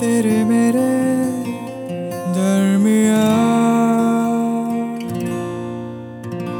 तेरे मेरे दरमिया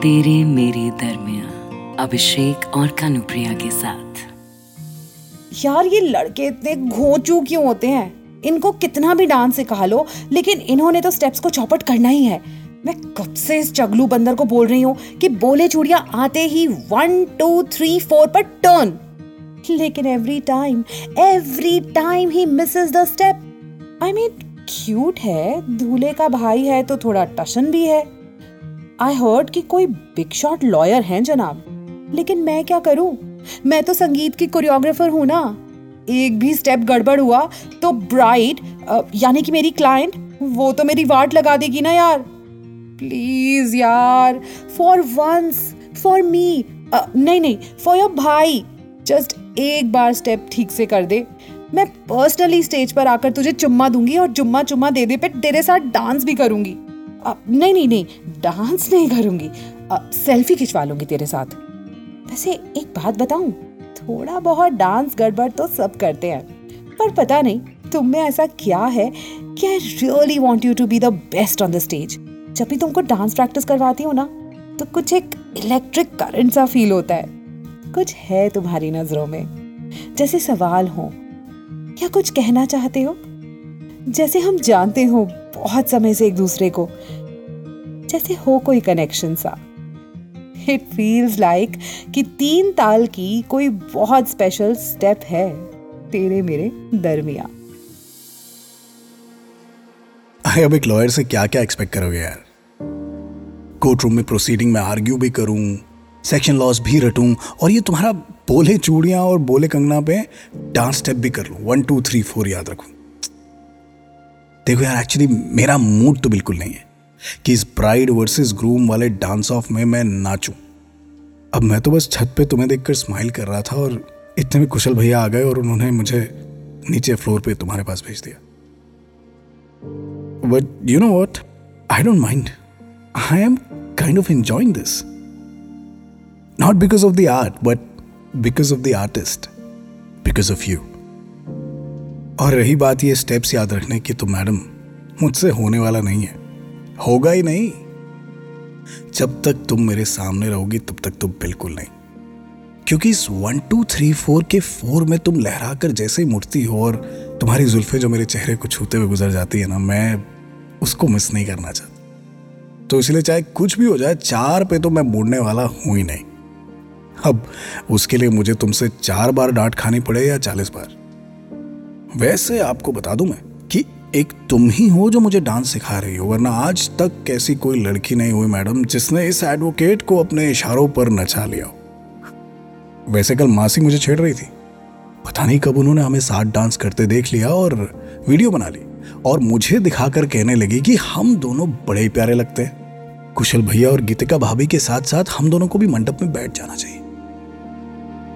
तेरे मेरे दरमिया अभिषेक और कानुप्रिया के साथ। यार ये लड़के इतने घोचू क्यों होते हैं? इनको कितना भी डांस सिखा लो लेकिन इन्होंने तो स्टेप्स को चौपट करना ही है। मैं कब से इस चगलू बंदर को बोल रही हूँ कि बोले चूड़िया आते ही वन टू थ्री फोर पर टर्न लेकिन every time every time he misses the step I mean cute है, दूल्हे का भाई है तो थोड़ा टशन भी है। आई हर्ड कि कोई बिग शॉट लॉयर हैं जनाब। लेकिन मैं क्या करूँ? मैं तो संगीत की कोरियोग्राफर हूँ ना। एक भी स्टेप गड़बड़ हुआ तो ब्राइड यानी कि मेरी क्लाइंट वो तो मेरी वाट लगा देगी ना यार। प्लीज़ यार फॉर वंस फॉर मी नहीं नहीं फॉर योर भाई। जस्ट एक बार स्टेप ठीक से कर दे। मैं पर्सनली स्टेज पर आकर तुझे चुम्मा दूँगी और जुम्मा चुम्मा दे दे पे तेरे साथ डांस भी करूँगी। अ, नहीं नहीं नहीं डांस नहीं करूँगी। सेल्फी खिंचवा लूँगी तेरे साथ। वैसे एक बात बताऊँ थोड़ा बहुत डांस गड़बड़ तो सब करते हैं। पर पता नहीं तुम में ऐसा क्या है कि I really want you to be the best on the stage जब भी तुमको डांस प्रैक्टिस करवाती हूँ ना तो कुछ एक इलेक्ट्रिक करंट सा फील होता है। कुछ है तुम्हारी नज़रों में? जैसे सवाल हो। या कुछ कहना चाहते हो? जैसे हम जानते हो बहुत समय से एक दूसरे को। जैसे हो कोई कनेक्शन सा। इट फील्स लाइक कि तीन ताल की कोई बहुत स्पेशल स्टेप है तेरे मेरे दरमिया अब एक लॉयर से क्या क्या एक्सपेक्ट करोगे यार? कोर्ट रूम में प्रोसीडिंग में आर्ग्यू भी करूँ सेक्शन लॉस भी रटूं और ये तुम्हारा बोले चूड़ियाँ और बोले कंगना पे डांस स्टेप भी कर लूँ। वन टू थ्री फोर याद रखूँ। देखो यार एक्चुअली मेरा मूड तो बिल्कुल नहीं है कि इस ब्राइड वर्सेस ग्रूम वाले डांस ऑफ़ में मैं नाचूं। अब मैं तो बस छत पे तुम्हें देखकर स्माइल कर रहा था और इतने में कुशल भैया आ गए और उन्होंने मुझे नीचे फ्लोर पे तुम्हारे पास भेज दिया। But you know what? I don't mind I am kind of enjoying this. Not because of the art, but because of the artist. Because of you. और रही बात ये स्टेप्स याद रखने की तो मैडम मुझसे होने वाला नहीं है। होगा ही नहीं। जब तक तुम मेरे सामने रहोगी तब तक तो बिल्कुल नहीं। क्योंकि इस वन टू थ्री फोर के फोर में तुम लहरा कर जैसे ही मुड़ती हो और तुम्हारी जुल्फे जो मेरे चेहरे को छूते हुए गुजर जाती है ना मैं उसको मिस नहीं करना चाहता। तो इसलिए चाहे कुछ भी हो जाए चार पे तो मैं मुड़ने वाला हूँ ही नहीं। अब उसके लिए मुझे तुमसे चार बार डांट खानी पड़े या चालीस बार? वैसे आपको बता दूँ मैं कि एक तुम ही हो जो मुझे डांस सिखा रही हो, वरना आज तक कैसी कोई लड़की नहीं हुई, मैडम, जिसने इस एडवोकेट को अपने इशारों पर नचा लिया वैसे कल मासी मुझे छेड़ रही थी। पता नहीं कब उन्होंने हमें साथ डांस करते देख लिया और वीडियो बना ली, और मुझे दिखाकर कहने लगी कि हम दोनों बड़े प्यारे लगते हैं। कुशल भैया और गीतिका भाभी के साथ साथ हम दोनों को भी मंडप में बैठ जाना चाहिए।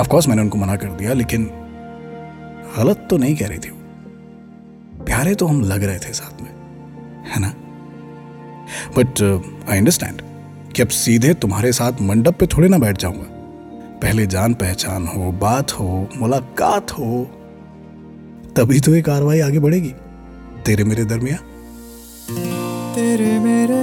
ऑफ़ कोर्स मैंने उनको मना कर दिया, लेकिन गलत तो नहीं कह रही थी प्यारे तो हम लग रहे थे साथ में, है ना? बट आई अंडरस्टैंड कि अब सीधे तुम्हारे साथ मंडप पे थोड़े ना बैठ जाऊँगा। पहले जान पहचान हो, बात हो, मुलाकात हो, तभी तो ये कार्रवाई आगे बढ़ेगी। तेरे मेरे दरमिया तेरे मेरे